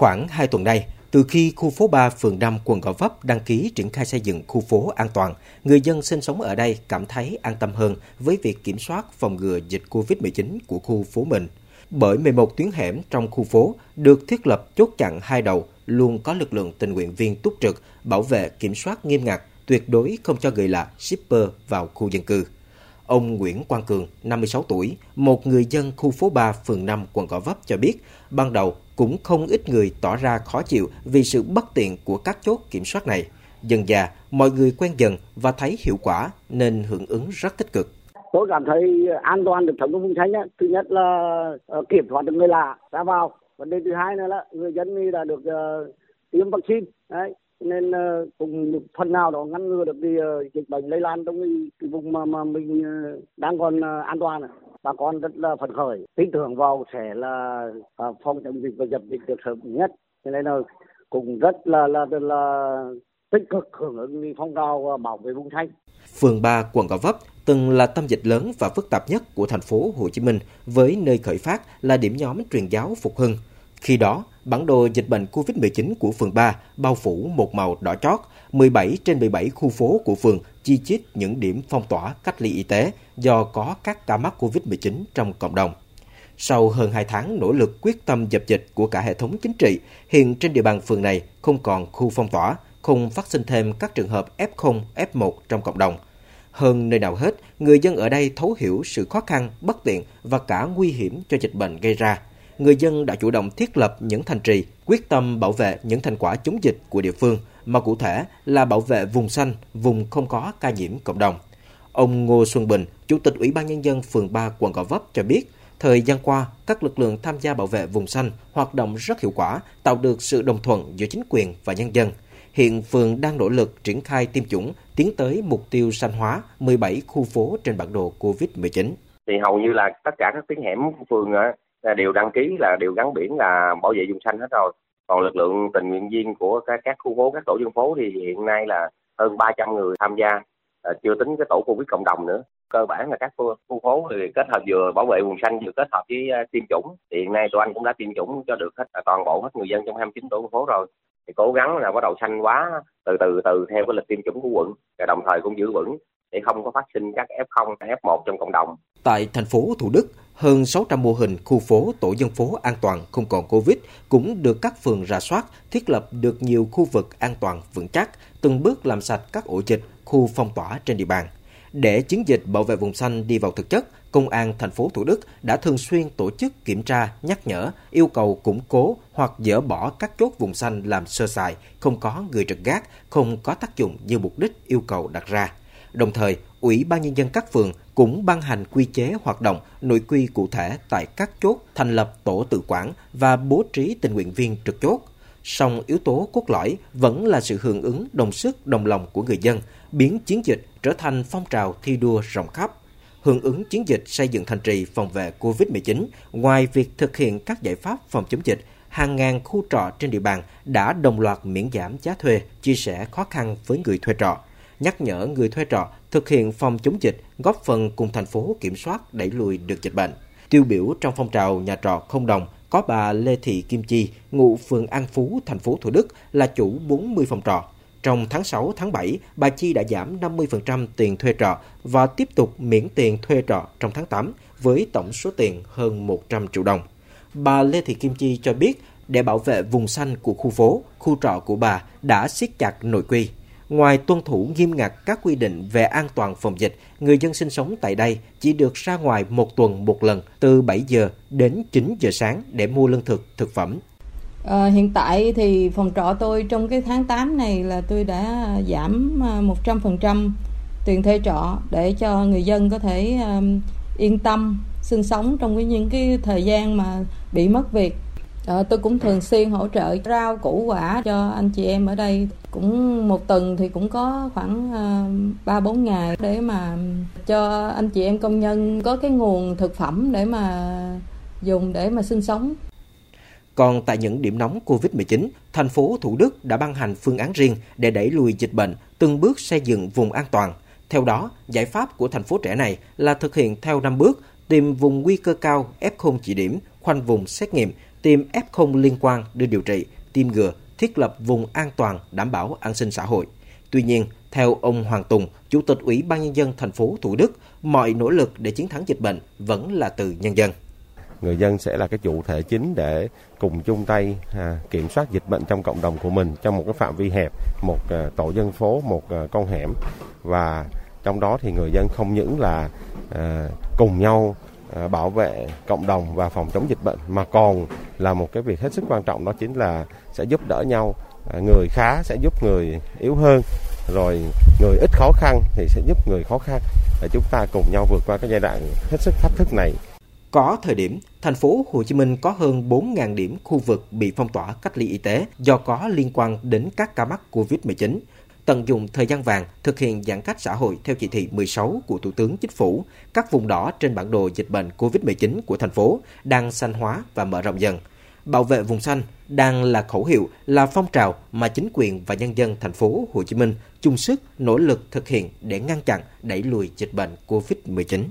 Khoảng 2 tuần nay, từ khi khu phố 3 phường 5 quận Gò Vấp đăng ký triển khai xây dựng khu phố an toàn, người dân sinh sống ở đây cảm thấy an tâm hơn với việc kiểm soát phòng ngừa dịch COVID-19 của khu phố mình. Bởi 11 tuyến hẻm trong khu phố được thiết lập chốt chặn hai đầu, luôn có lực lượng tình nguyện viên túc trực, bảo vệ kiểm soát nghiêm ngặt, tuyệt đối không cho người lạ shipper vào khu dân cư. Ông Nguyễn Quang Cường, 56 tuổi, một người dân khu phố 3, phường 5, quận Gò Vấp cho biết, ban đầu cũng không ít người tỏ ra khó chịu vì sự bất tiện của các chốt kiểm soát này. Dần dà, mọi người quen dần và thấy hiệu quả nên hưởng ứng rất tích cực. Tôi cảm thấy an toàn được sống trong vùng xanh. Thứ nhất là ờ, kiểm soát được người lạ ra vào. Vấn đề thứ hai nữa là người dân đã được uh, tiêm vaccine. Đấy nên ờ, uh, cùng phần nào đó ngăn ngừa được cái uh, ờ, dịch bệnh lây lan trong cái, vùng mà mà mình uh, đang còn uh, an toàn bà con rất là phấn khởi tin tưởng vào sẽ là uh, phòng chống dịch và dập dịch được sớm nhất cho nên là cũng rất là là là, là tích cực hưởng ứng phong trào bảo vệ vùng xanh. Phường 3, quận Gò Vấp từng là tâm dịch lớn và phức tạp nhất của thành phố Hồ Chí Minh với nơi khởi phát là điểm nhóm truyền giáo Phục Hưng. Khi đó, bản đồ dịch bệnh COVID-19 của phường 3 bao phủ một màu đỏ chót, 17 trên 17 khu phố của phường chi chít những điểm phong tỏa cách ly y tế do có các ca mắc COVID-19 trong cộng đồng. Sau hơn 2 tháng nỗ lực quyết tâm dập dịch của cả hệ thống chính trị, hiện trên địa bàn phường này không còn khu phong tỏa, không phát sinh thêm các trường hợp F0, F1 trong cộng đồng. Hơn nơi nào hết, người dân ở đây thấu hiểu sự khó khăn, bất tiện và cả nguy hiểm cho dịch bệnh gây ra – người dân đã chủ động thiết lập những thành trì, quyết tâm bảo vệ những thành quả chống dịch của địa phương, mà cụ thể là bảo vệ vùng xanh, vùng không có ca nhiễm cộng đồng. Ông Ngô Xuân Bình, Chủ tịch Ủy ban Nhân dân phường 3 quận Gò Vấp cho biết, thời gian qua, các lực lượng tham gia bảo vệ vùng xanh hoạt động rất hiệu quả, tạo được sự đồng thuận giữa chính quyền và nhân dân. Hiện phường đang nỗ lực triển khai tiêm chủng, tiến tới mục tiêu xanh hóa 17 khu phố trên bản đồ COVID-19. Thì hầu như là tất cả các tuyến hẻm của phường đều đăng ký là đều gắn biển là bảo vệ vùng xanh hết rồi. Còn lực lượng tình nguyện viên của các các khu phố các tổ dân phố thì hiện nay là hơn 300 người tham gia à, chưa tính cái tổ covid cộng đồng nữa. Cơ bản là các khu, khu phố thì kết hợp vừa bảo vệ vùng xanh vừa kết hợp với uh, tiêm chủng. Thì hiện nay tụi anh cũng đã tiêm chủng cho được hết uh, toàn bộ hết người dân trong 29 tổ dân phố rồi. Thì cố gắng là bắt đầu xanh quá, từ từ từ theo cái lịch tiêm chủng của quận và đồng thời cũng giữ vững để không có phát sinh các F0, F1 trong cộng đồng. Tại thành phố Thủ Đức, hơn 600 mô hình khu phố tổ dân phố an toàn không còn Covid cũng được các phường rà soát, thiết lập được nhiều khu vực an toàn vững chắc, từng bước làm sạch các ổ dịch, khu phong tỏa trên địa bàn. Để chiến dịch bảo vệ vùng xanh đi vào thực chất, Công an thành phố Thủ Đức đã thường xuyên tổ chức kiểm tra, nhắc nhở, yêu cầu củng cố hoặc dỡ bỏ các chốt vùng xanh làm sơ sài, không có người trực gác, không có tác dụng như mục đích yêu cầu đặt ra. Đồng thời, Ủy ban Nhân dân các phường cũng ban hành quy chế hoạt động, nội quy cụ thể tại các chốt, thành lập tổ tự quản và bố trí tình nguyện viên trực chốt. Song yếu tố cốt lõi vẫn là sự hưởng ứng đồng sức đồng lòng của người dân, biến chiến dịch trở thành phong trào thi đua rộng khắp. Hưởng ứng chiến dịch xây dựng thành trì phòng vệ COVID-19, ngoài việc thực hiện các giải pháp phòng chống dịch, hàng ngàn khu trọ trên địa bàn đã đồng loạt miễn giảm giá thuê, chia sẻ khó khăn với người thuê trọ nhắc nhở người thuê trọ thực hiện phòng chống dịch, góp phần cùng thành phố kiểm soát đẩy lùi được dịch bệnh. Tiêu biểu trong phong trào nhà trọ không đồng có bà Lê Thị Kim Chi, ngụ phường An Phú, thành phố Thủ Đức là chủ 40 phòng trọ. Trong tháng 6, tháng 7, bà Chi đã giảm 50% tiền thuê trọ và tiếp tục miễn tiền thuê trọ trong tháng 8 với tổng số tiền hơn 100 triệu đồng. Bà Lê Thị Kim Chi cho biết để bảo vệ vùng xanh của khu phố, khu trọ của bà đã siết chặt nội quy Ngoài tuân thủ nghiêm ngặt các quy định về an toàn phòng dịch, người dân sinh sống tại đây chỉ được ra ngoài một tuần một lần từ 7 giờ đến 9 giờ sáng để mua lương thực, thực phẩm. À, hiện tại thì phòng trọ tôi trong cái tháng 8 này là tôi đã giảm ờ, 100% tiền thuê trọ để cho người dân có thể um, yên tâm sinh sống trong cái những cái thời gian mà bị mất việc À, tôi cũng thường xuyên hỗ trợ rau củ quả cho anh chị em ở đây cũng một tuần thì cũng có khoảng ba bốn ngày để mà cho anh chị em công nhân có cái nguồn thực phẩm để mà dùng để mà sinh sống. Còn tại những điểm nóng Covid-19, thành phố Thủ Đức đã ban hành phương án riêng để đẩy lùi dịch bệnh, từng bước xây dựng vùng an toàn. Theo đó, giải pháp của thành phố trẻ này là thực hiện theo năm bước, tìm vùng nguy cơ cao F0 chỉ điểm, khoanh vùng xét nghiệm, tìm F0 liên quan đưa điều trị, tiêm ngừa, thiết lập vùng an toàn đảm bảo an sinh xã hội. Tuy nhiên, theo ông Hoàng Tùng, Chủ tịch Ủy ban Nhân dân thành phố Thủ Đức, mọi nỗ lực để chiến thắng dịch bệnh vẫn là từ nhân dân. Người dân sẽ là cái chủ thể chính để cùng chung tay à, kiểm soát dịch bệnh trong cộng đồng của mình trong một cái phạm vi hẹp, một à, tổ dân phố, một à, con hẻm và trong đó thì người dân không những là à, cùng nhau à, bảo vệ cộng đồng và phòng chống dịch bệnh mà còn là một cái việc hết sức quan trọng đó chính là sẽ giúp đỡ nhau à, người khá sẽ giúp người yếu hơn rồi người ít khó khăn thì sẽ giúp người khó khăn để chúng ta cùng nhau vượt qua cái giai đoạn hết sức thách thức này. Có thời điểm, thành phố Hồ Chí Minh có hơn 4.000 điểm khu vực bị phong tỏa cách ly y tế do có liên quan đến các ca mắc COVID-19. Tận dụng thời gian vàng thực hiện giãn cách xã hội theo chỉ thị 16 của Thủ tướng Chính phủ, các vùng đỏ trên bản đồ dịch bệnh COVID-19 của thành phố đang xanh hóa và mở rộng dần. Bảo vệ vùng xanh đang là khẩu hiệu, là phong trào mà chính quyền và nhân dân thành phố Hồ Chí Minh chung sức nỗ lực thực hiện để ngăn chặn, đẩy lùi dịch bệnh COVID-19.